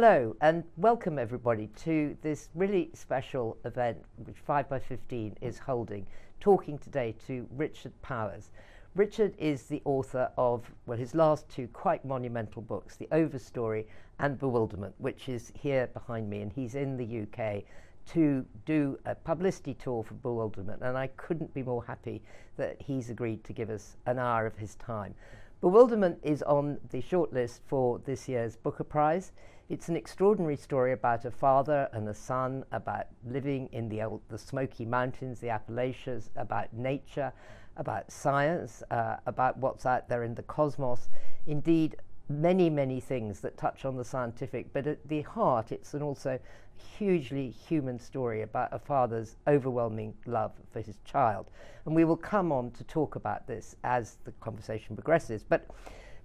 Hello and welcome everybody to this really special event which 5by15 is holding, talking today to Richard Powers. Richard is the author of, well, his last two quite monumental books, The Overstory and Bewilderment, which is here behind me, and he's in the UK to do a publicity tour for Bewilderment, and I couldn't be more happy that he's agreed to give us an hour of his time. Bewilderment is on the shortlist for this year's Booker Prize. It's an extraordinary story about a father and a son, about living in the, old, the Smoky Mountains, the Appalachians, about nature, about science, uh, about what's out there in the cosmos. Indeed, many, many things that touch on the scientific, but at the heart, it's an also hugely human story about a father's overwhelming love for his child. And we will come on to talk about this as the conversation progresses. But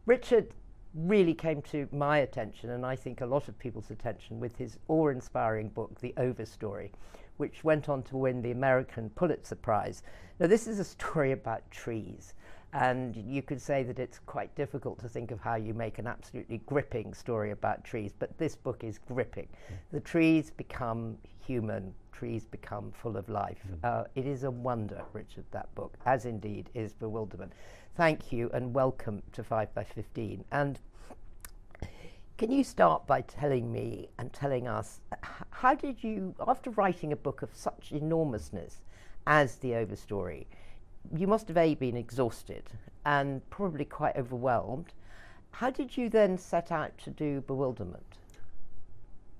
Richard really came to my attention, and I think a lot of people's attention, with his awe inspiring book, The Overstory, which went on to win the American Pulitzer Prize. Now, this is a story about trees. And you could say that it's quite difficult to think of how you make an absolutely gripping story about trees, but this book is gripping. Mm. The trees become human, trees become full of life. Mm. Uh, it is a wonder, Richard, that book, as indeed is Bewilderment. Thank you and welcome to 5 by 15 And can you start by telling me and telling us how did you, after writing a book of such enormousness as The Overstory, you must have A, been exhausted and probably quite overwhelmed. How did you then set out to do bewilderment?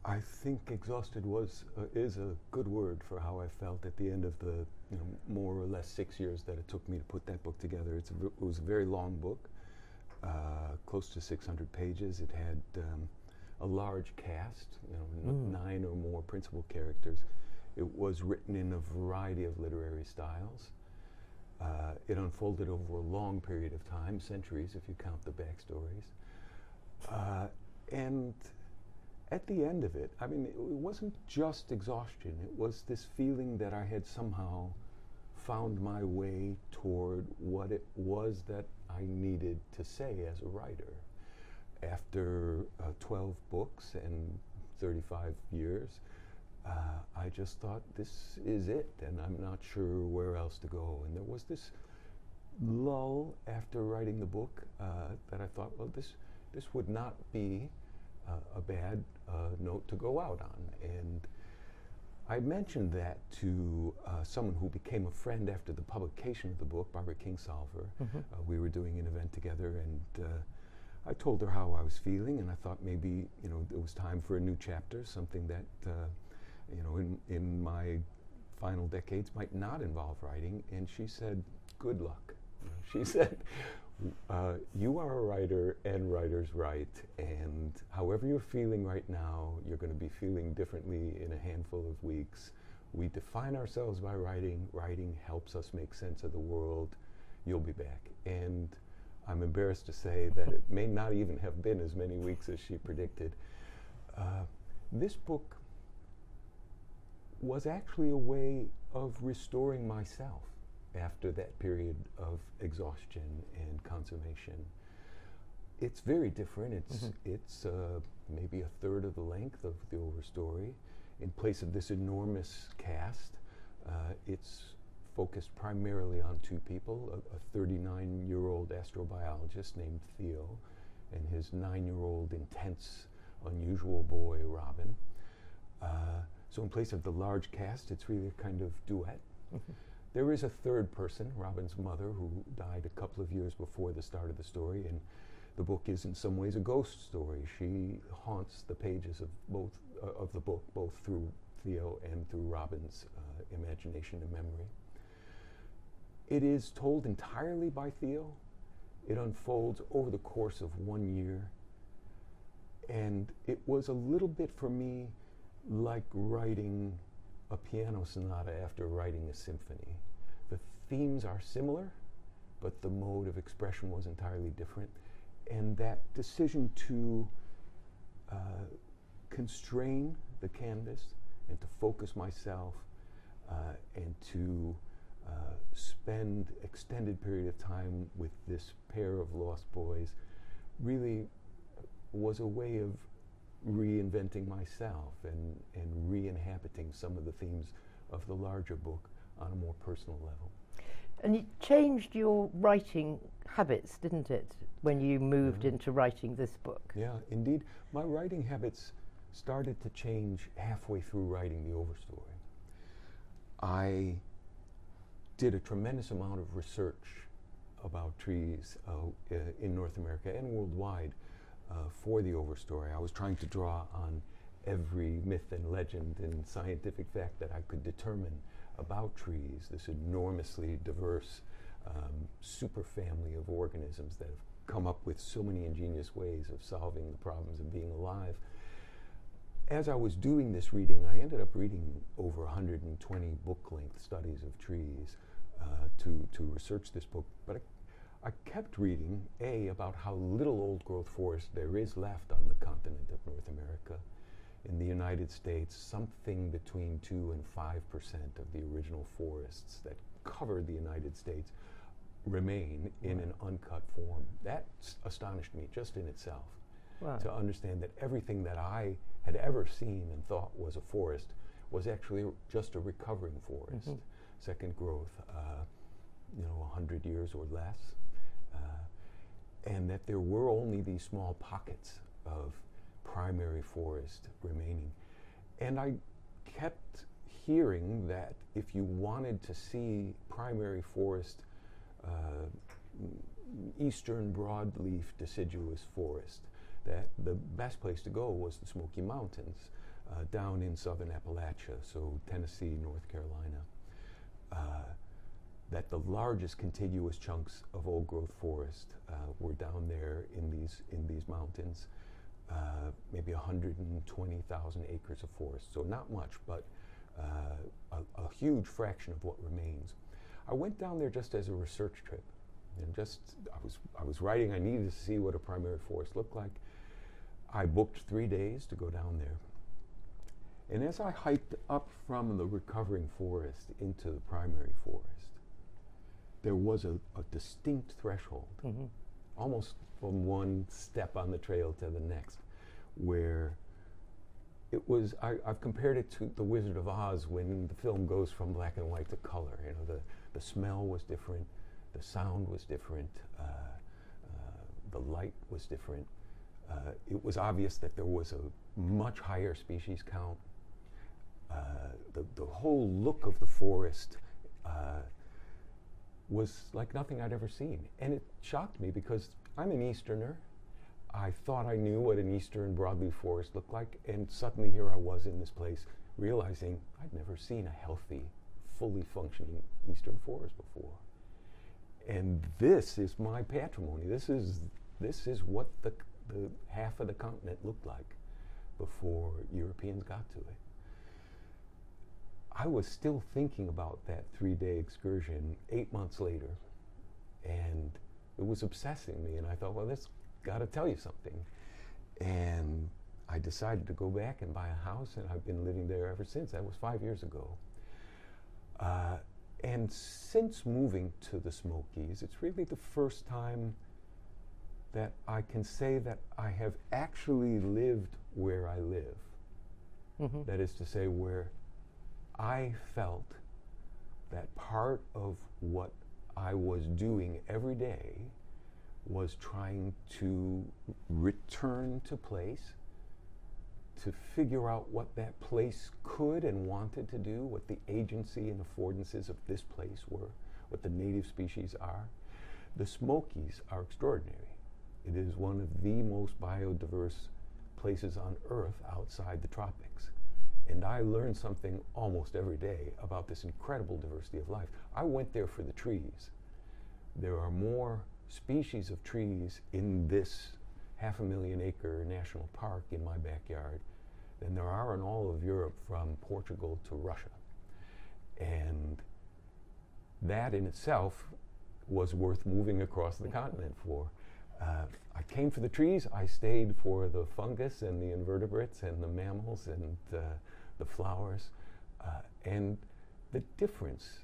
I think exhausted was uh, is a good word for how I felt at the end of the you know more or less six years that it took me to put that book together. It's a, it was a very long book, uh, close to 600 pages. It had um, a large cast, you know, mm. nine or more principal characters. It was written in a variety of literary styles. Uh, it unfolded over a long period of time, centuries if you count the backstories. Uh, and at the end of it, I mean, it, it wasn't just exhaustion, it was this feeling that I had somehow found my way toward what it was that I needed to say as a writer. After uh, 12 books and 35 years, uh, I just thought this is it, and I'm not sure where else to go. And there was this lull after writing the book uh, that I thought, well, this this would not be uh, a bad uh, note to go out on. And I mentioned that to uh, someone who became a friend after the publication of the book, Barbara Kingsolver. Mm-hmm. Uh, we were doing an event together, and I told her how I was feeling, and I thought maybe you know it was time for a new chapter, something that you know, in, in my final decades might not involve writing. And she said, good luck. she said, uh, you are a writer and writers write. And however you're feeling right now, you're going to be feeling differently in a handful of weeks. We define ourselves by writing. Writing helps us make sense of the world. You'll be back. And I'm embarrassed to say that it may not even have been as many weeks as she predicted. Uh, this book was actually a way of restoring myself after that period of exhaustion and consummation. It's very different. It's mm-hmm. it's uh, maybe a third of the length of the Overstory. In place of this enormous cast, uh, it's focused primarily on two people: a 39-year-old astrobiologist named Theo, and his nine-year-old intense, unusual boy Robin. Uh, so in place of the large cast, it's really a kind of duet. there is a third person, Robin's mother, who died a couple of years before the start of the story, and the book is in some ways a ghost story. She haunts the pages of both uh, of the book, both through Theo and through Robin's uh, imagination and memory. It is told entirely by Theo. It unfolds over the course of one year. And it was a little bit for me like writing a piano sonata after writing a symphony. The themes are similar, but the mode of expression was entirely different. And that decision to uh, constrain the canvas and to focus myself uh, and to uh, spend extended period of time with this pair of lost boys really was a way of reinventing myself and, and re inhabiting some of the themes of the larger book on a more personal level. And it changed your writing habits, didn't it, when you moved into writing this book? Yeah, indeed. My writing habits started to change halfway through writing the Overstory. I did a tremendous amount of research about trees uh, uh, in North America and worldwide uh, for the Overstory. I was trying to draw on every myth and legend and scientific fact that I could determine about trees, this enormously diverse um, superfamily of organisms that have come up with so many ingenious ways of solving the problems of being alive. As I was doing this reading, I ended up reading over 120 book length studies of trees uh, to, to research this book. But I, I kept reading, A, about how little old growth forest there is left on the continent of North America. In the United States, something between 2 and 5% of the original forests that covered the United States remain in an uncut form. That astonished me just in itself to understand that everything that I had ever seen and thought was a forest was actually just a recovering forest, Mhm. second growth, uh, you know, 100 years or less. And that there were only these small pockets of primary forest remaining. And I kept hearing that if you wanted to see primary forest, uh, eastern broadleaf deciduous forest, that the best place to go was the Smoky Mountains uh, down in southern Appalachia, so Tennessee, North Carolina. Uh, that the largest contiguous chunks of old growth forest uh, were down there in these in these mountains, uh, maybe 120,000 acres of forest. So not much, but uh, a, a huge fraction of what remains. I went down there just as a research trip, and just I was I was writing. I needed to see what a primary forest looked like. I booked three days to go down there. And as I hiked up from the recovering forest into the primary forest, there was a, a distinct threshold, Mhm. almost from one step on the trail to the next, where it was, I, I've compared it to The Wizard of Oz when the film goes from black and white to color. You know, the, the smell was different, the sound was different, uh, uh, the light was different. Uh, it was obvious that there was a much higher species count. Uh, the, the whole look of the forest uh, was like nothing I'd ever seen. And it shocked me because I'm an Easterner. I thought I knew what an Eastern broadleaf forest looked like, and suddenly here I was in this place realizing I'd never seen a healthy, fully functioning Eastern forest before. And this is my patrimony. This is, this is what the, the half of the continent looked like before Europeans got to it. I was still thinking about that three day excursion eight months later, and it was obsessing me. And I thought, well, this got to tell you something. And I decided to go back and buy a house, and I've been living there ever since. That was five years ago. Uh, and since moving to the Smokies, it's really the first time that I can say that I have actually lived where I live. Mhm. That is to say, where I felt that part of what I was doing every day was trying to return to place, to figure out what that place could and wanted to do, what the agency and affordances of this place were, what the native species are. The Smokies are extraordinary. It is one of the most biodiverse places on Earth outside the tropics. And I learned something almost every day about this incredible diversity of life. I went there for the trees. There are more species of trees in this half a million acre national park in my backyard than there are in all of Europe from Portugal to Russia. And that in itself was worth moving across the continent for. Uh, I came for the trees, I stayed for the fungus and the invertebrates and the mammals and uh, the flowers. Uh, and the difference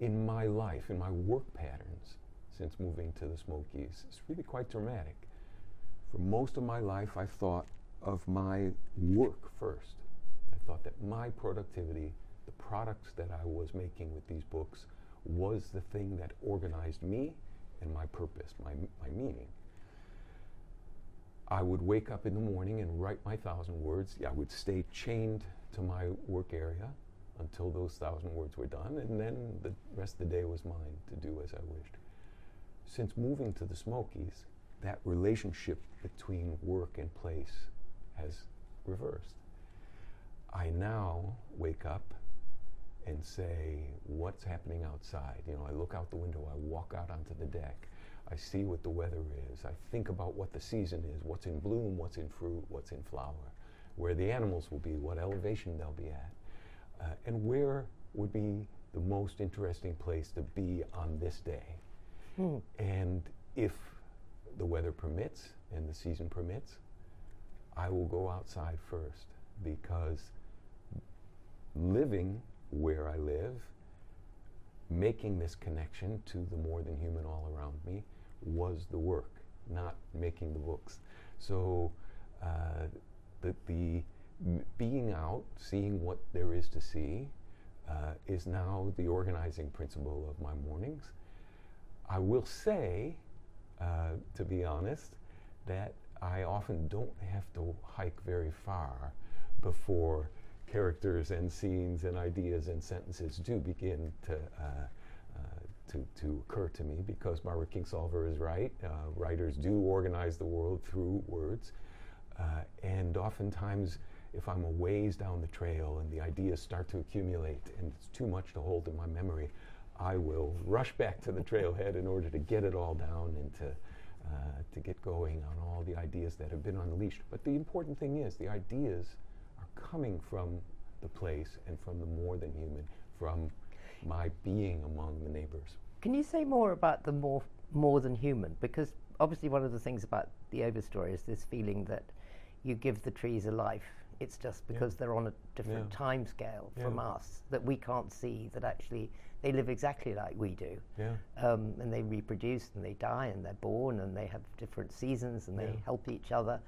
in my life, in my work patterns since moving to the Smokies is really quite dramatic. For most of my life, I thought of my work first. I thought that my productivity, the products that I was making with these books, was the thing that organized me and my purpose, my, my meaning. I would wake up in the morning and write my thousand words. I would stay chained to my work area until those thousand words were done, and then the rest of the day was mine to do as I wished. Since moving to the Smokies, that relationship between work and place has reversed. I now wake up and say, What's happening outside? You know, I look out the window, I walk out onto the deck, I see what the weather is, I think about what the season is, what's in bloom, what's in fruit, what's in flower, where the animals will be, what elevation they'll be at, uh, and where would be the most interesting place to be on this day. Hmm. And if the weather permits and the season permits, I will go outside first because living where I live, making this connection to the more than human all around me was the work, not making the books. So uh, the, the being out, seeing what there is to see, uh, is now the organizing principle of my mornings. I will say, uh, to be honest, that I often don't have to hike very far before characters and scenes and ideas and sentences do begin to uh, uh, to, to occur to me because Barbara Kingsolver is right. Uh, writers do organize the world through words. Uh, and oftentimes, if I'm a ways down the trail and the ideas start to accumulate and it's too much to hold in my memory, I will rush back to the trailhead in order to get it all down and to, uh, to get going on all the ideas that have been unleashed. But the important thing is, the ideas are coming from the place and from the more than human, from my being among the neighbors. Can you say more about the more, more than human? Because obviously, one of the things about the overstory is this feeling that you give the trees a life it's just because yeah. they're on a different yeah. time scale from yeah. us that we can't see that actually they live exactly like we do. Yeah. Um, and they reproduce and they die and they're born and they have different seasons and they help each other.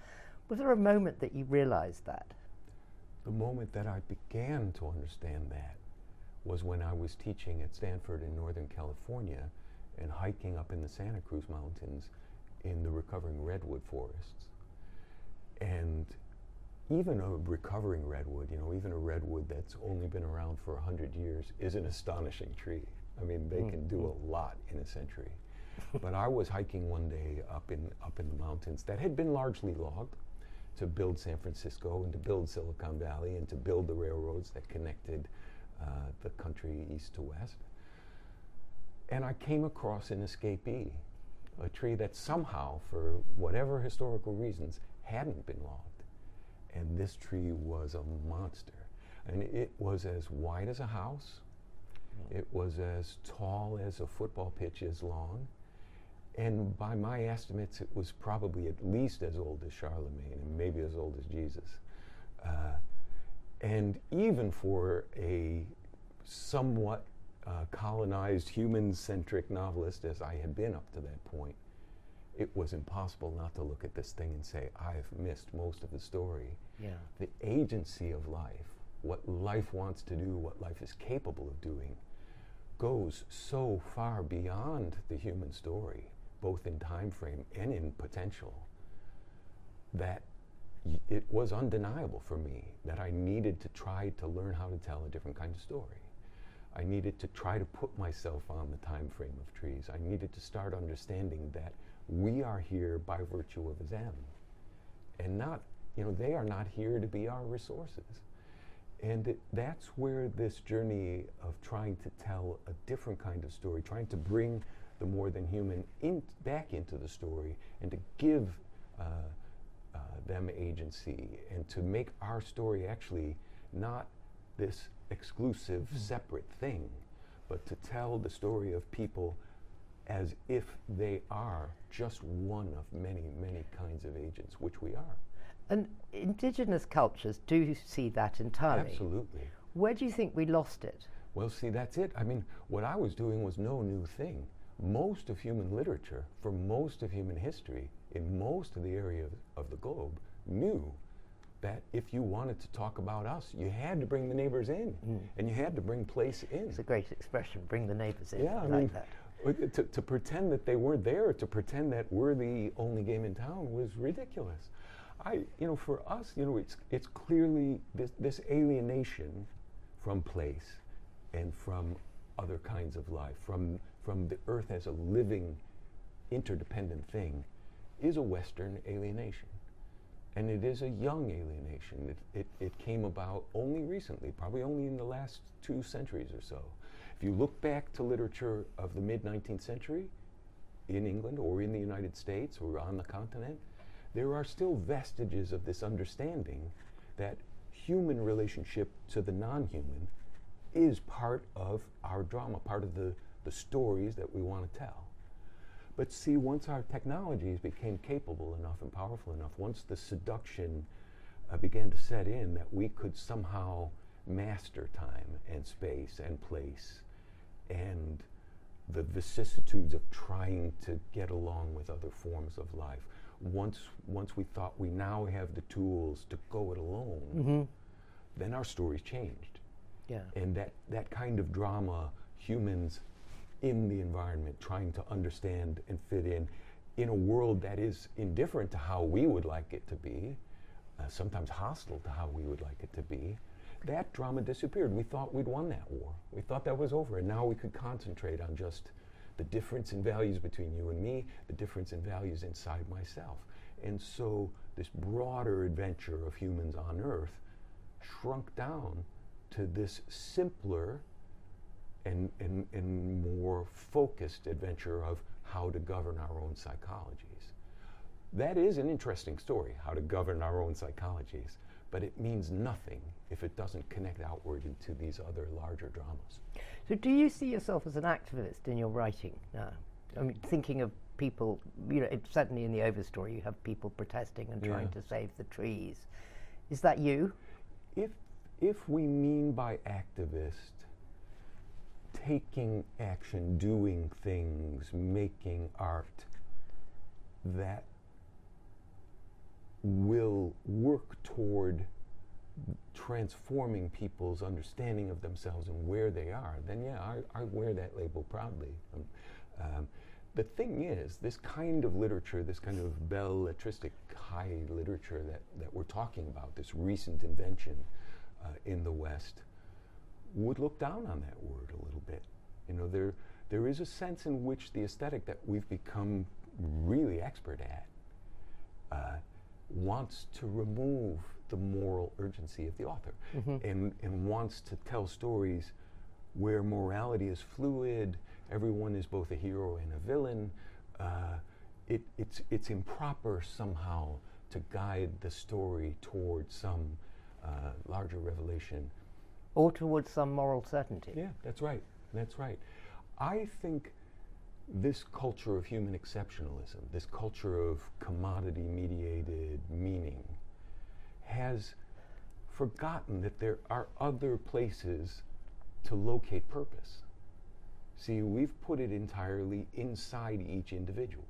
Was there a moment that you realized that? The moment that I began to understand that was when I was teaching at Stanford in Northern California and hiking up in the Santa Cruz Mountains in the recovering redwood forests. And even a recovering redwood, you know, even a redwood that's only been around for 100 years is an astonishing tree. I mean, they mm. can do a lot in a century. but I was hiking one day up in, up in the mountains that had been largely logged to build San Francisco and to build Silicon Valley and to build the railroads that connected uh, the country east to west. And I came across an escapee, a tree that somehow, for whatever historical reasons, hadn't been logged and this tree was a monster. And it was as wide as a house. Mm. It was as tall as a football pitch is long. And by my estimates, it was probably at least as old as Charlemagne and maybe as old as Jesus. Uh, and even for a somewhat uh, colonized, human centric novelist as I had been up to that point, it was impossible not to look at this thing and say, I've missed most of the story. Yeah. The agency of life, what life wants to do, what life is capable of doing, goes so far beyond the human story, both in time frame and in potential, that y- it was undeniable for me that I needed to try to learn how to tell a different kind of story. I needed to try to put myself on the time frame of trees. I needed to start understanding that we are here by virtue of them and not you know, they are not here to be our resources. And it, that's where this journey of trying to tell a different kind of story, trying to bring the more than human in, back into the story and to give uh, uh, them agency and to make our story actually not this exclusive, mm. separate thing, but to tell the story of people as if they are just one of many, many kinds of agents, which we are. And indigenous cultures do see that entirely. Absolutely. Where do you think we lost it? Well, see, that's it. I mean, what I was doing was no new thing. Most of human literature, for most of human history, in most of the area of, the globe, knew that if you wanted to talk about us, you had to bring the neighbors in, Mm. and you had to bring place in. It's a great expression. Bring the neighbours in. Yeah, I like mean, that. To, to pretend that they weren't there, to pretend that we're the only game in town was ridiculous. I, you know, for us, you know, it's it's clearly this this alienation from place and from other kinds of life, from from the earth as a living, interdependent thing, is a Western alienation. And it is a young alienation. It, it, it came about only recently, probably only in the last two centuries or so. If you look back to literature of the mid 19th century in England or in the United States or on the continent, there are still vestiges of this understanding that human relationship to the non human is part of our drama, part of the, the stories that we want to tell. But see, once our technologies became capable enough and powerful enough, once the seduction uh, began to set in that we could somehow master time and space and place and the vicissitudes of trying to get along with other forms of life, once, once we thought we now have the tools to go it alone, Mm-hmm. then our stories changed Yeah. and that, that kind of drama, humans in the environment trying to understand and fit in, in a world that is indifferent to how we would like it to be, uh, sometimes hostile to how we would like it to be, that drama disappeared. We thought we'd won that war. We thought that was over, and now we could concentrate on just the difference in values between you and me, the difference in values inside myself. And so this broader adventure of humans on Earth shrunk down to this simpler and, and, and more focused adventure of how to govern our own psychologies. That is an interesting story, how to govern our own psychologies, but it means nothing if it doesn't connect outward into these other larger dramas. So, do you see yourself as an activist in your writing now? I mean, thinking of people, you know, certainly in the Overstory, you have people protesting and trying Yeah. to save the trees. Is that you? If, if we mean by activist taking action, doing things, making art that will work toward transforming people's understanding of themselves and where they are, then yeah, I, I wear that label proudly. Um, um, the thing is, this kind of literature, this kind of belletristic high literature that, that we're talking about, this recent invention uh, in the West, would look down on that word a little bit. You know, there, there is a sense in which the aesthetic that we've become really expert at uh, wants to remove the moral urgency of the author and, and wants to tell stories where morality is fluid, everyone is both a hero and a villain. Uh, it, it's, it's improper somehow to guide the story towards some uh, larger revelation Or towards some moral certainty? yeah, that's right. That's right. I think this culture of human exceptionalism, this culture of commodity mediated meaning, has forgotten that there are other places to locate purpose. See, we've put it entirely inside each individual.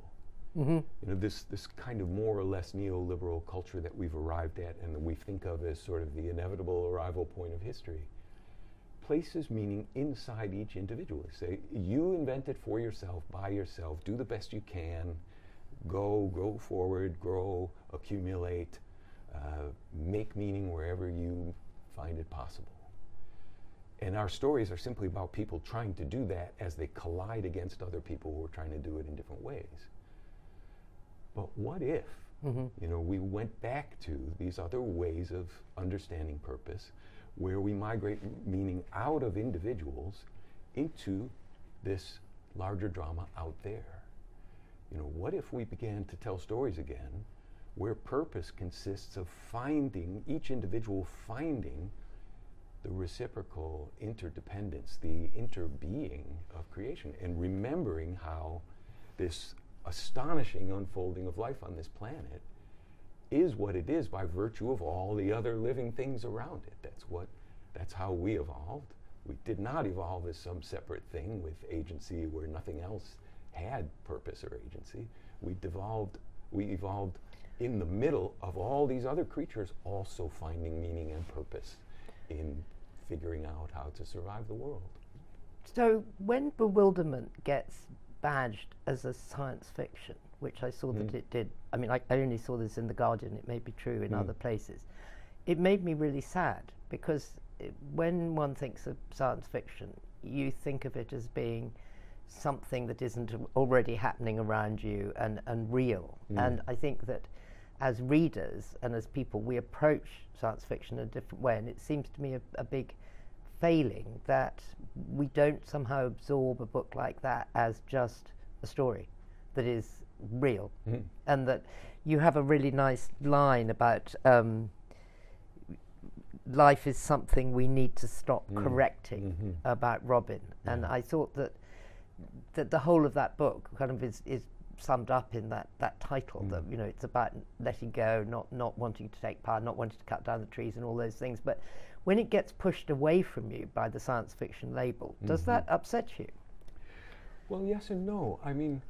Mm-hmm. You know, this, this kind of more or less neoliberal culture that we've arrived at and that we think of as sort of the inevitable arrival point of history places meaning inside each individual. Say, you invent it for yourself, by yourself, do the best you can, go, go forward, grow, accumulate, uh, make meaning wherever you find it possible. And our stories are simply about people trying to do that as they collide against other people who are trying to do it in different ways. But what if, Mm-hmm. you know, we went back to these other ways of understanding purpose, where we migrate meaning out of individuals into this larger drama out there? You know, what if we began to tell stories again where purpose consists of finding, each individual finding the reciprocal interdependence, the interbeing of creation, and remembering how this astonishing unfolding of life on this planet is what it is by virtue of all the other living things around it. That's what that's how we evolved. We did not evolve as some separate thing with agency where nothing else had purpose or agency. We devolved we evolved in the middle of all these other creatures also finding meaning and purpose in figuring out how to survive the world. So when bewilderment gets badged as a science fiction, which I saw that Mm. it did, I mean, I, I only saw this in The Guardian, it may be true in Mm. other places, it made me really sad because it, when one thinks of science fiction, you think of it as being something that isn't already happening around you and, and real. Mm. And I think that as readers and as people, we approach science fiction in a different way. And it seems to me a, a big failing that we don't somehow absorb a book like that as just a story that is real. Mhm. And that you have a really nice line about um, life is something we need to stop Mm. correcting Mhm. about Robin. And I thought that that the whole of that book kind of is, is summed up in that, that title that Mm. you know it's about letting go, not not wanting to take power, not wanting to cut down the trees and all those things. But when it gets pushed away from you by the science fiction label, does Mhm. that upset you? Well, yes and no. I mean,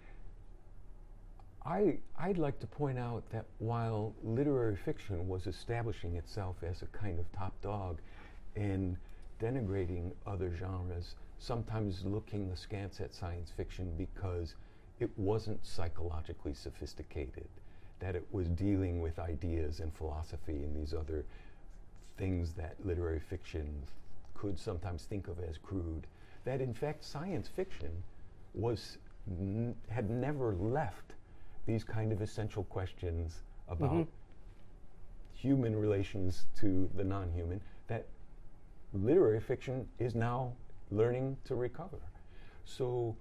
I, I'd like to point out that while literary fiction was establishing itself as a kind of top dog and denigrating other genres, sometimes looking askance at science fiction because it wasn't psychologically sophisticated, that it was dealing with ideas and philosophy and these other things that literary fiction could sometimes think of as crude, that in fact science fiction was had never left these kind of essential questions about Mhm. human relations to the non-human that literary fiction is now learning to recover. So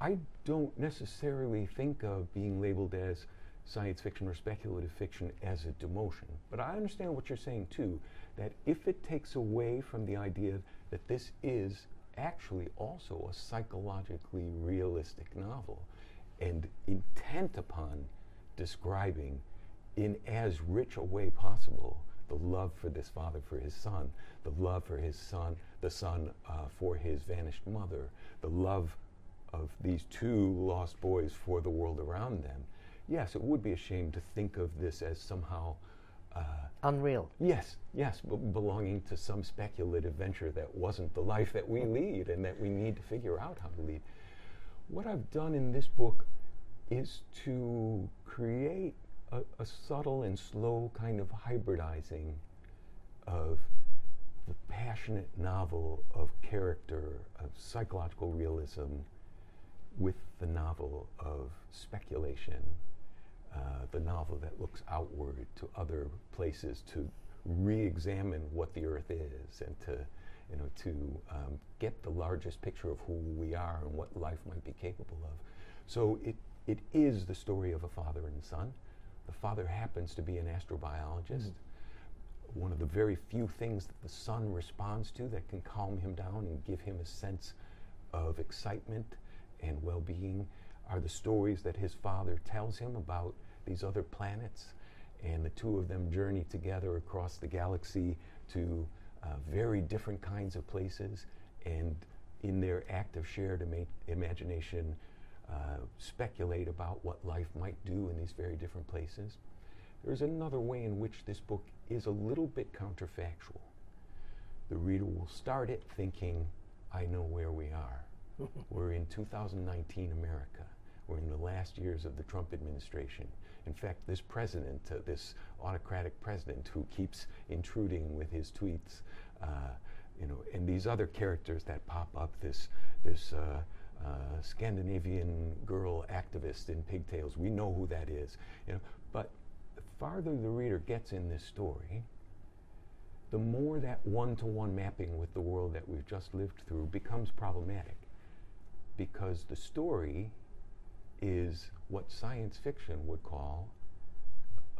I don't necessarily think of being labeled as science fiction or speculative fiction as a demotion. But I understand what you're saying too, that if it takes away from the idea that this is actually also a psychologically realistic novel and intent upon describing in as rich a way possible the love for this father for his son, the love for his son, the son uh, for his vanished mother, the love of these two lost boys for the world around them. Yes, it would be a shame to think of this as somehow, uh, Unreal. yes, yes, b- belonging to some speculative venture that wasn't the life that we lead and that we need to figure out how to lead. What I've done in this book is to create a, a subtle and slow kind of hybridizing of the passionate novel of character, of psychological realism, with the novel of speculation, uh, the novel that looks outward to other places to re-examine what the earth is and to you know to um, get the largest picture of who we are and what life might be capable of. So it it is the story of a father and son. The father happens to be an astrobiologist. One of the very few things that the son responds to that can calm him down and give him a sense of excitement and well-being are the stories that his father tells him about these other planets and the two of them journey together across the galaxy to uh, very different kinds of places and in their act of shared ima- imagination uh, speculate about what life might do in these very different places there's another way in which this book is a little bit counterfactual the reader will start it thinking i know where we are we're in 2019 America. We're in the last years of the Trump administration. In fact, this president, uh, this autocratic president who keeps intruding with his tweets, uh, you know, and these other characters that pop up, this this uh, uh, Scandinavian girl activist in pigtails. We know who that is, you know. But the farther the reader gets in this story, the more that one-to-one mapping with the world that we've just lived through becomes problematic because the story is what science fiction would call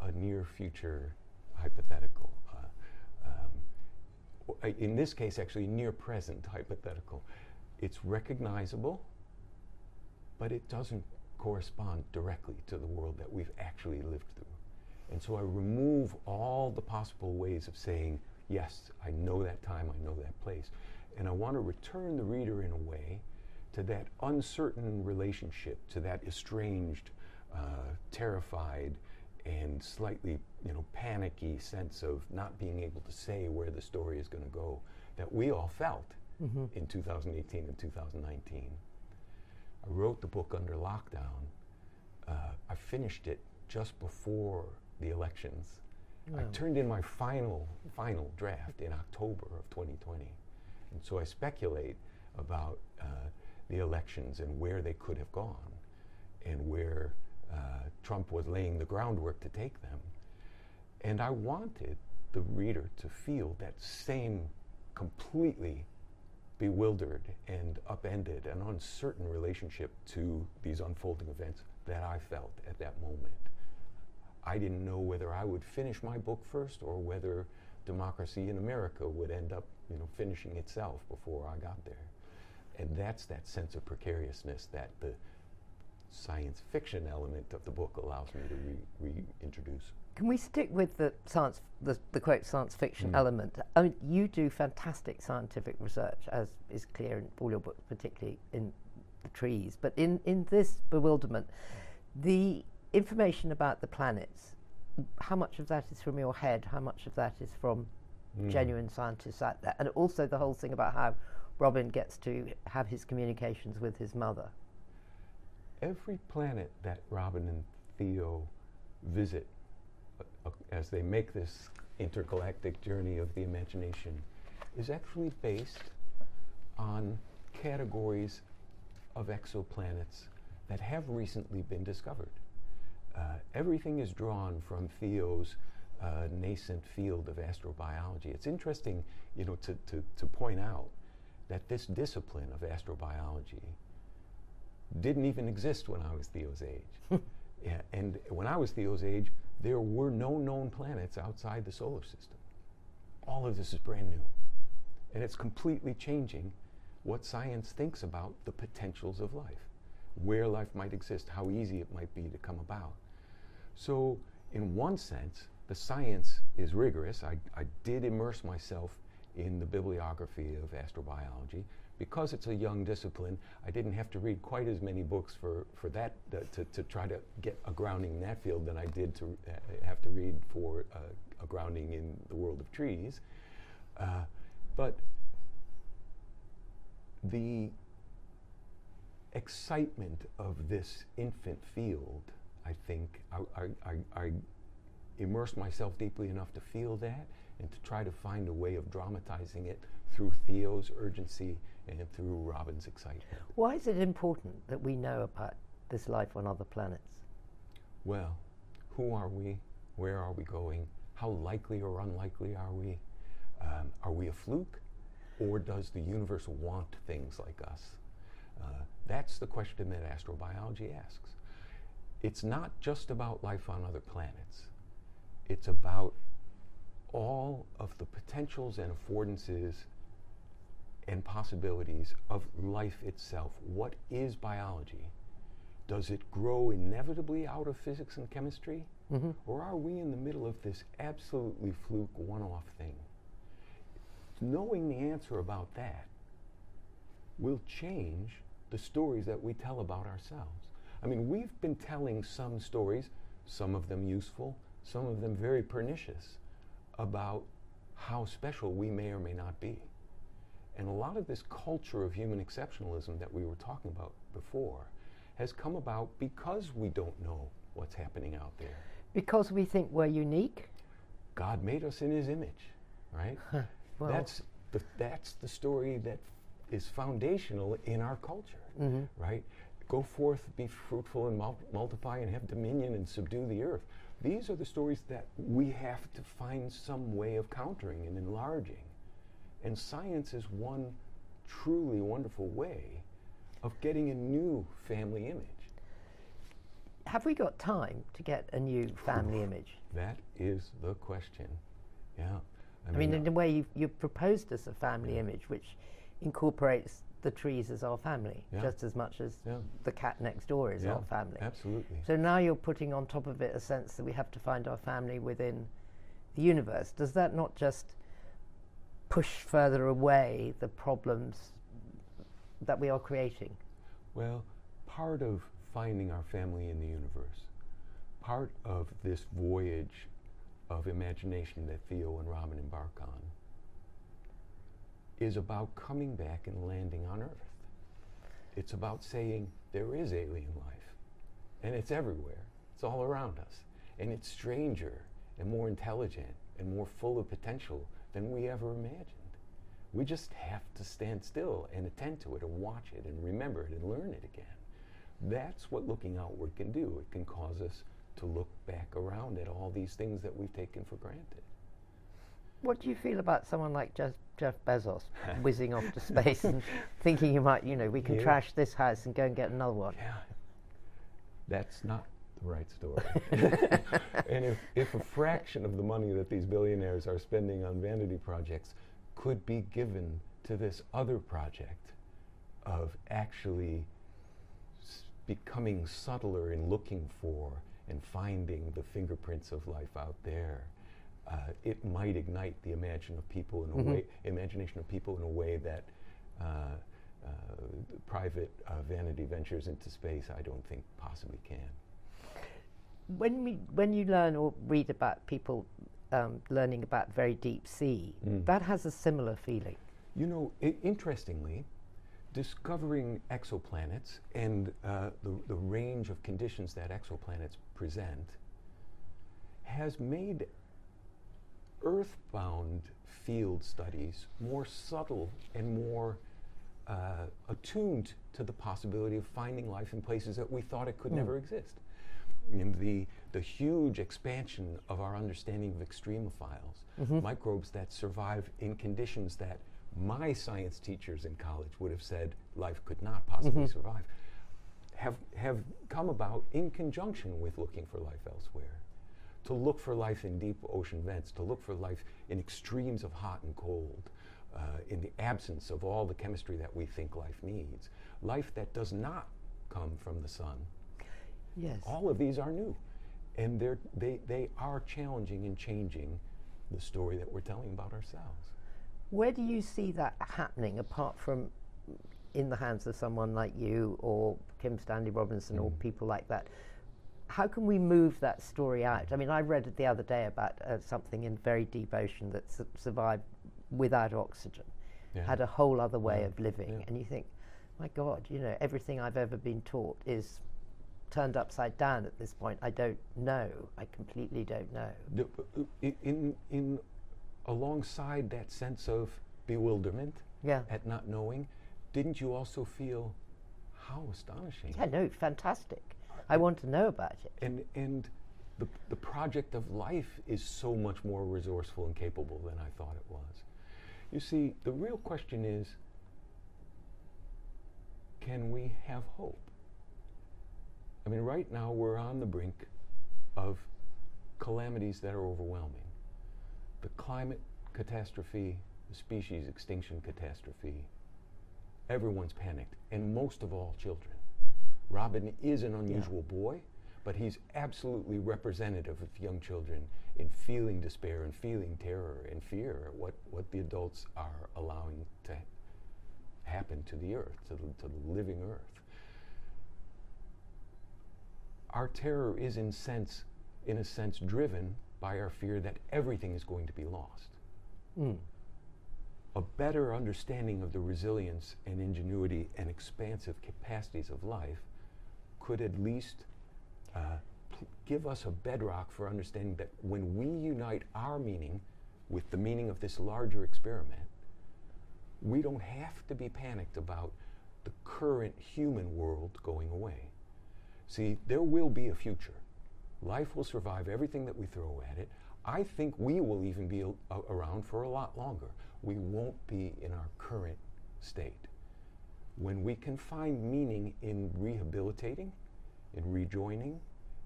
a near future hypothetical. Uh, um, in this case, actually, near present hypothetical. It's recognizable, but it doesn't correspond directly to the world that we've actually lived through. And so I remove all the possible ways of saying, yes, I know that time, I know that place. And I want to return the reader in a way to that uncertain relationship, to that estranged, uh, terrified, and slightly, you know, panicky sense of not being able to say where the story is going to go that we all felt mm-hmm. in 2018 and 2019. I wrote the book under lockdown. Uh, I finished it just before the elections. I turned in my final final draft in October of 2020, and so I speculate about uh, the elections and where they could have gone, and where uh, Trump was laying the groundwork to take them. And I wanted the reader to feel that same completely bewildered and upended and uncertain relationship to these unfolding events that I felt at that moment. I didn't know whether I would finish my book first or whether democracy in America would end up, you know, finishing itself before I got there. And that's that sense of precariousness that the science fiction element of the book allows me to re- reintroduce. Can we stick with the science, the, the quote science fiction mm. element? I mean, you do fantastic scientific research, as is clear in all your books, particularly in the trees. But in, in this bewilderment, the information about the planets, how much of that is from your head? How much of that is from mm. genuine scientists out there? And also the whole thing about how Robin gets to have his communications with his mother. Every planet that Robin and Theo visit uh, uh, as they make this intergalactic journey of the imagination is actually based on categories of exoplanets that have recently been discovered. Uh, everything is drawn from Theo's uh, nascent field of astrobiology. It's interesting, you know, to, to, to point out that this discipline of astrobiology didn't even exist when I was Theo's age. Hmm. yeah, and when I was Theo's age, there were no known planets outside the solar system. All of this is brand new. And it's completely changing what science thinks about the potentials of life, where life might exist, how easy it might be to come about. So, in one sense, the science is rigorous. I, I did immerse myself in the bibliography of astrobiology. Because it's a young discipline, I didn't have to read quite as many books for, for that, uh, to, to try to get a grounding in that field than I did to uh, have to read for uh, a grounding in the world of trees. Uh, but the excitement of this infant field, I think, I, I, I, I immersed myself deeply enough to feel that and to try to find a way of dramatizing it through Theo's urgency and through Robin's excitement. Why is it important that we know about this life on other planets? Well, who are we? Where are we going? How likely or unlikely are we? Um, are we a fluke? Or does the universe want things like us? Uh, that's the question that astrobiology asks. It's not just about life on other planets. It's about all of the potentials and affordances and possibilities of life itself. What is biology? Does it grow inevitably out of physics and chemistry? Mm-hmm. Or are we in the middle of this absolutely fluke one off thing? Knowing the answer about that will change the stories that we tell about ourselves. I mean, we've been telling some stories, some of them useful, some of them very pernicious, about how special we may or may not be. And a lot of this culture of human exceptionalism that we were talking about before has come about because we don't know what's happening out there. Because we think we're unique? God made us in his image, right? well. That's the, that's the story that is foundational in our culture, mm-hmm. right? Go forth, be fruitful, and mul- multiply, and have dominion, and subdue the earth. These are the stories that we have to find some way of countering and enlarging. And science is one truly wonderful way of getting a new family image. Have we got time to get a new family image? That is the question. Yeah. I, I mean, in a way, you've, you've proposed us a family yeah. image which incorporates the trees as our family yeah. just as much as yeah. the cat next door is yeah, our family. Absolutely. So now you're putting on top of it a sense that we have to find our family within the universe. Does that not just push further away the problems that we are creating? Well, part of finding our family in the universe, part of this voyage of imagination that Theo and Robin embark on is about coming back and landing on Earth. It's about saying there is alien life, and it's everywhere. It's all around us, and it's stranger and more intelligent and more full of potential than we ever imagined. We just have to stand still and attend to it and watch it and remember it and learn it again. That's what looking outward can do. It can cause us to look back around at all these things that we've taken for granted. What do you feel about someone like Jeff, Jeff Bezos whizzing off to space and thinking he might, you know, we can Yeah. trash this house and go and get another one? Yeah, that's not the right story. and if, if a fraction of the money that these billionaires are spending on vanity projects could be given to this other project of actually s- becoming subtler in looking for and finding the fingerprints of life out there, uh, it might ignite the imagine of people in a Mhm. way, imagination of people in a way that uh, uh, private uh, vanity ventures into space, I don't think possibly can. When we, when you learn or read about people um, learning about very deep sea, Mm. that has a similar feeling. You know, I- interestingly, discovering exoplanets and uh, the, the range of conditions that exoplanets present has made earthbound field studies more subtle and more uh, attuned to the possibility of finding life in places that we thought it could Hmm. never exist. And the, the huge expansion of our understanding of extremophiles, Mhm. microbes that survive in conditions that my science teachers in college would have said life could not possibly Mhm. survive, have, have come about in conjunction with looking for life elsewhere. To look for life in deep ocean vents, to look for life in extremes of hot and cold, uh, in the absence of all the chemistry that we think life needs, life that does not come from the sun. Yes. All of these are new. And they're, they, they are challenging and changing the story that we're telling about ourselves. Where do you see that happening apart from in the hands of someone like you or Kim Stanley Robinson or Mm. people like that? How can we move that story out? I mean, I read it the other day about uh, something in very deep ocean that su- survived without oxygen, Yeah. had a whole other way Yeah, of living. yeah. And you think, my God, you know, everything I've ever been taught is turned upside down at this point. I don't know. I completely don't know. The- uh, in, in alongside that sense of bewilderment Yeah. at not knowing, didn't you also feel how astonishing? Yeah, no, fantastic. I want to know about it. And, and the, the project of life is so much more resourceful and capable than I thought it was. You see, the real question is can we have hope? I mean, right now we're on the brink of calamities that are overwhelming. The climate catastrophe, the species extinction catastrophe, everyone's panicked, and most of all, children. Robin is an unusual boy, but he's absolutely representative of young children in feeling despair and feeling terror and fear at what, what the adults are allowing to happen to the earth, to the, to the living earth. Our terror is in sense, in a sense, driven by our fear that everything is going to be lost Mm. a better understanding of the resilience and ingenuity and expansive capacities of life could at least uh, give us a bedrock for understanding that when we unite our meaning with the meaning of this larger experiment, we don't have to be panicked about the current human world going away. See, there will be a future. Life will survive everything that we throw at it. I think we will even be around for a lot longer. We won't be in our current state. When we can find meaning in rehabilitating, in rejoining,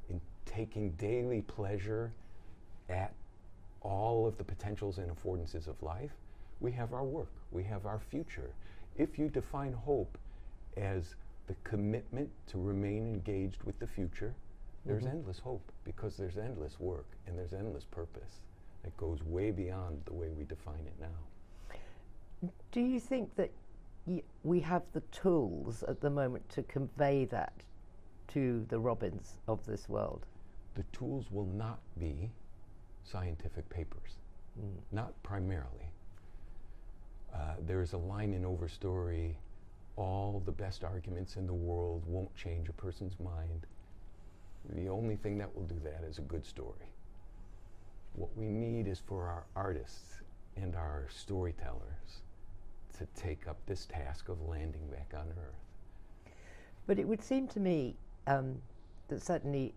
in taking daily pleasure at all of the potentials and affordances of life, we have our work, we have our future. If you define hope as the commitment to remain engaged with the future, there's Mhm. endless hope because there's endless work and there's endless purpose that goes way beyond the way we define it now. Do you think that y- we have the tools at the moment to convey that to the Robins of this world? the tools will not be scientific papers, Mm. not primarily. Uh, there's a line in Overstory all the best arguments in the world won't change a person's mind. The only thing that will do that is a good story. What we need is for our artists and our storytellers to take up this task of landing back on Earth. But it would seem to me um, that certainly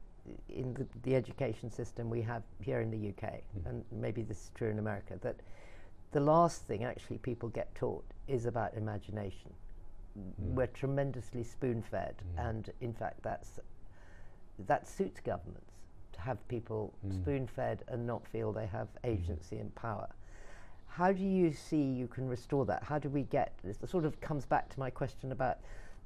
in the, the, education system we have here in the UK, mm. and maybe this is true in America, that the last thing actually people get taught is about imagination. Mm. We're tremendously spoon fed, mm. and in fact, that's that suits governments to have people mm. spoon fed and not feel they have mm-hmm. agency and power. How do you see you can restore that? How do we get this? Sort of comes back to my question about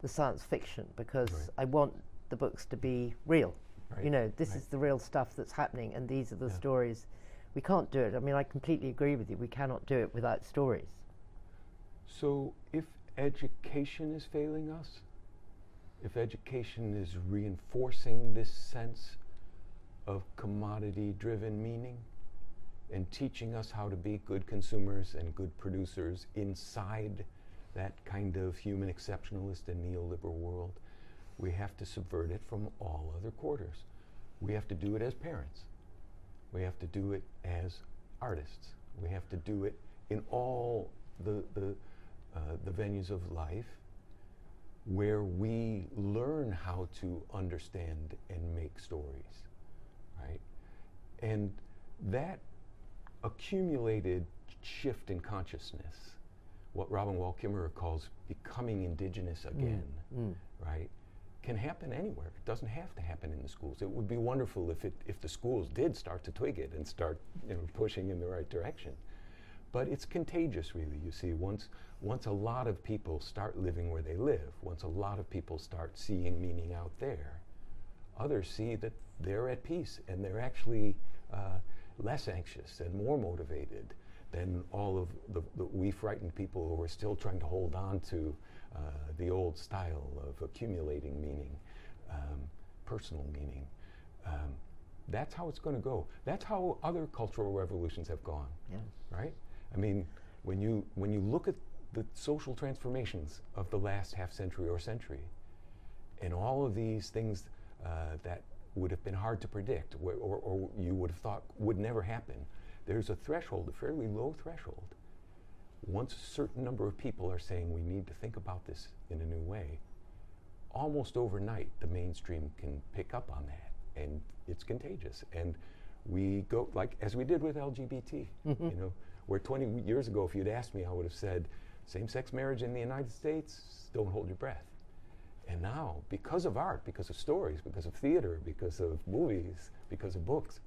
the science fiction because right. I want the books to be real. Right. You know, this right. is the real stuff that's happening, and these are the yeah. stories. We can't do it. I mean, I completely agree with you. We cannot do it without stories. So, if education is failing us, if education is reinforcing this sense of commodity driven meaning and teaching us how to be good consumers and good producers inside that kind of human exceptionalist and neoliberal world, we have to subvert it from all other quarters. We have to do it as parents. We have to do it as artists. We have to do it in all the, the uh, the venues of life where we learn how to understand and make stories, right? And that accumulated shift in consciousness, what Robin Wall Kimmerer calls becoming indigenous mm, again, mm, mm. right? Can happen anywhere. It doesn't have to happen in the schools. It would be wonderful if it if the schools did start to twig it and start you know pushing in the right direction. But it's contagious, really. You see, once once a lot of people start living where they live, once a lot of people start seeing meaning out there, others see that they're at peace and they're actually uh, less anxious and more motivated than all of the, the, we frightened people who are still trying to hold on to uh, the old style of accumulating meaning, um, personal meaning. Um, that's how it's going to go. That's how other cultural revolutions have gone. Yeah. Right? I mean, when you when you look at the social transformations of the last half century or century, and all of these things uh, that would have been hard to predict, or, or, or, you would have thought would never happen, there's a threshold, a fairly low threshold. Once a certain number of people are saying we need to think about this in a new way, almost overnight the mainstream can pick up on that, and it's contagious. And we go like as we did with LGBT, mm-hmm. you know where 20 years ago, if you'd asked me, I would have said, same sex marriage in the United States, don't hold your breath. And now, because of art, because of stories, because of theater, because of movies, because of books,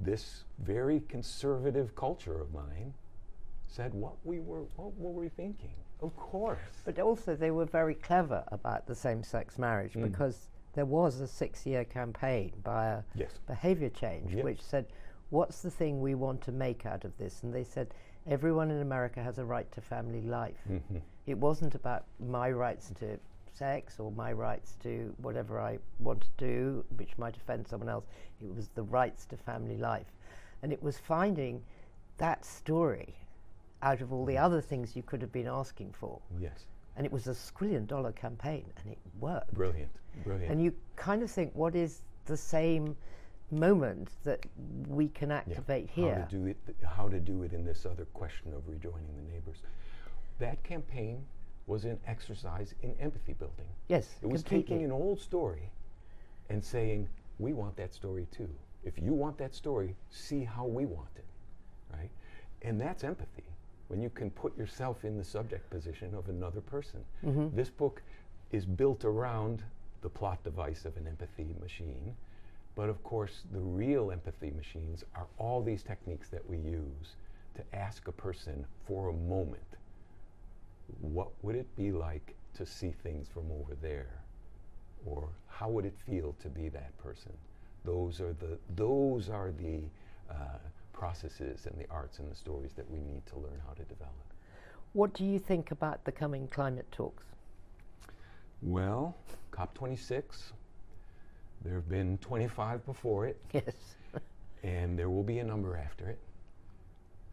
this very conservative culture of mine said, what we were, what were we thinking? Of course. But also, they were very clever about the same-sex marriage mm. because there was a six-year campaign by a yes. behavior change, which said what's the thing we want to make out of this? And they said, everyone in America has a right to family life. Mm-hmm. It wasn't about my rights to sex or my rights to whatever I want to do, which might offend someone else. It was the rights to family life. And it was finding that story out of all the mm-hmm. other things you could have been asking for. Yes. And it was a squillion dollar campaign and it worked. Brilliant. Brilliant. And you kind of think, what is the same moment that we can activate yeah. here. How to do it? How to do it in this other question of rejoining the neighbors? That campaign was an exercise in empathy building. Yes, it was completely. taking an old story and saying, "We want that story too. If you want that story, see how we want it." Right, and that's empathy when you can put yourself in the subject position of another person. Mm-hmm. This book is built around the plot device of an empathy machine but of course, the real empathy machines are all these techniques that we use to ask a person for a moment, what would it be like to see things from over there? Or how would it feel to be that person? Those are the, those are the uh, processes and the arts and the stories that we need to learn how to develop. What do you think about the coming climate talks? Well, COP26 There have been 25 before it, Yes. and there will be a number after it.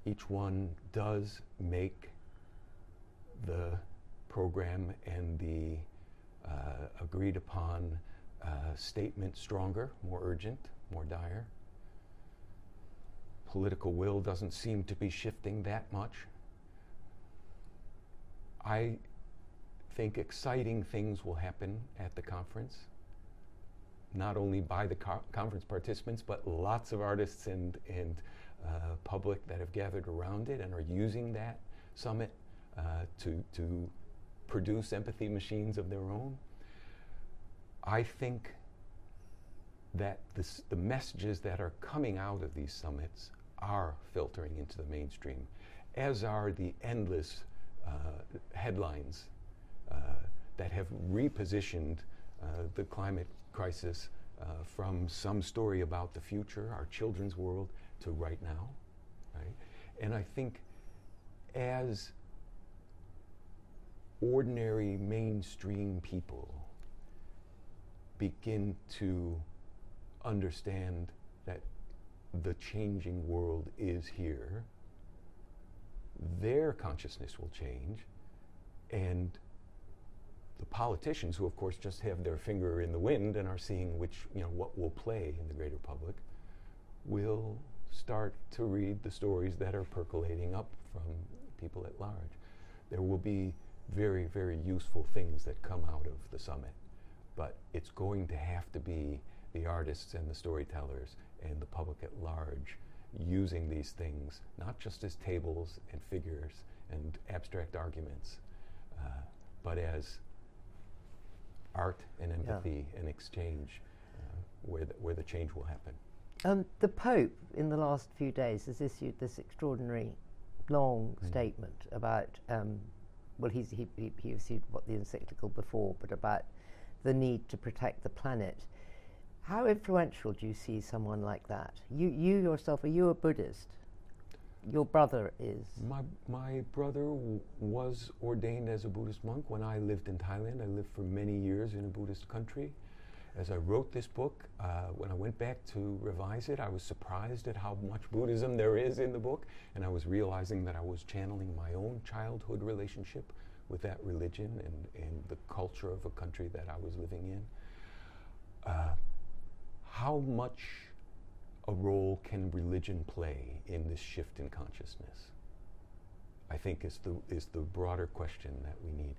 Each one does make the program and the uh, agreed upon uh, statement stronger, more urgent, more dire. Political will doesn't seem to be shifting that much. I think exciting things will happen at the conference, not only by the co- conference participants, but lots of artists and, and uh, public that have gathered around it and are using that summit uh, to, to produce empathy machines of their own. I think that this, the messages that are coming out of these summits are filtering into the mainstream, as are the endless uh, headlines uh, that have repositioned uh, the climate crisis uh, from some story about the future, our children's world, to right now. Right? And I think as ordinary mainstream people begin to understand the changing world is here, their consciousness will change, and the politicians, who of course just have their finger in the wind and are seeing which, you know, what will play in the greater public, will start to read the stories that are percolating up from people at large. There will be very, very useful things that come out of the summit, but it's going to have to be the artists and the storytellers and the public at large using these things, not just as tables and figures and abstract arguments, uh, but as art and empathy and exchange uh, where, the, where the change will happen. Um, the Pope, in the last few days, has issued this extraordinary long Mm. statement about, um, well, he's, he, he, he issued what the encyclical before, but about the need to protect the planet. How influential do you see someone like that? You, you yourself, are you a Buddhist? Your brother is. My, my brother w- was ordained as a Buddhist monk when I lived in Thailand. I lived for many years in a Buddhist country. As I wrote this book, uh, when I went back to revise it, I was surprised at how much Buddhism there is in the book, and I was realizing that I was channeling my own childhood relationship with that religion and, and the culture of a country that I was living in. Uh, how much a role can religion play in this shift in consciousness? I think is the, is the broader question that we need.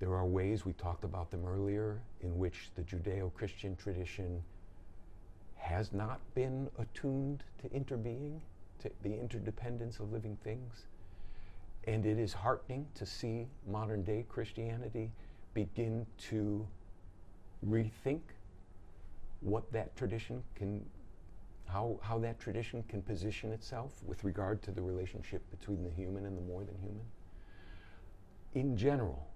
There are ways, we talked about them earlier, in which the Judeo Christian tradition has not been attuned to interbeing, to the interdependence of living things. And it is heartening to see modern day Christianity begin to rethink what that tradition can, how, how that tradition can position itself with regard to the relationship between the human and the more than human. In general,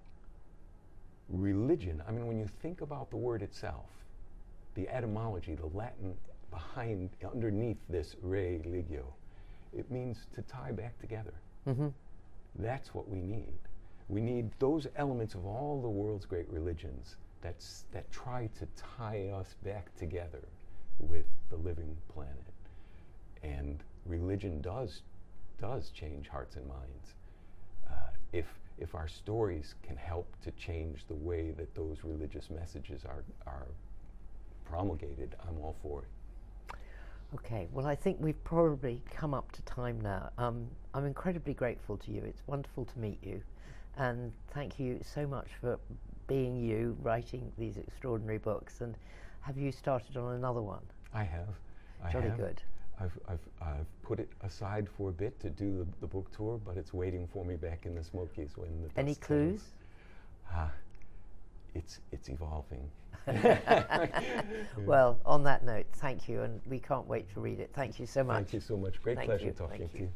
religion, I mean, when you think about the word itself, the etymology, the Latin behind, underneath this religio, it means to tie back together. Mm-hmm. That's what we need. We need those elements of all the world's great religions that's, that try to tie us back together with the living planet. And religion does, does change hearts and minds. Uh, if, if our stories can help to change the way that those religious messages are, are promulgated, I'm all for it. Okay, well, I think we've probably come up to time now. Um, I'm incredibly grateful to you. It's wonderful to meet you. And thank you so much for being you, writing these extraordinary books. And have you started on another one? I have. I Jolly have. good. I've, I've, I've put it aside for a bit to do the, the book tour, but it's waiting for me back in the Smokies when the Any clues? Ah, it's, it's evolving. Well, on that note, thank you. And we can't wait to read it. Thank you so much. Thank you so much. Great Thank pleasure you. talking Thank to you. you.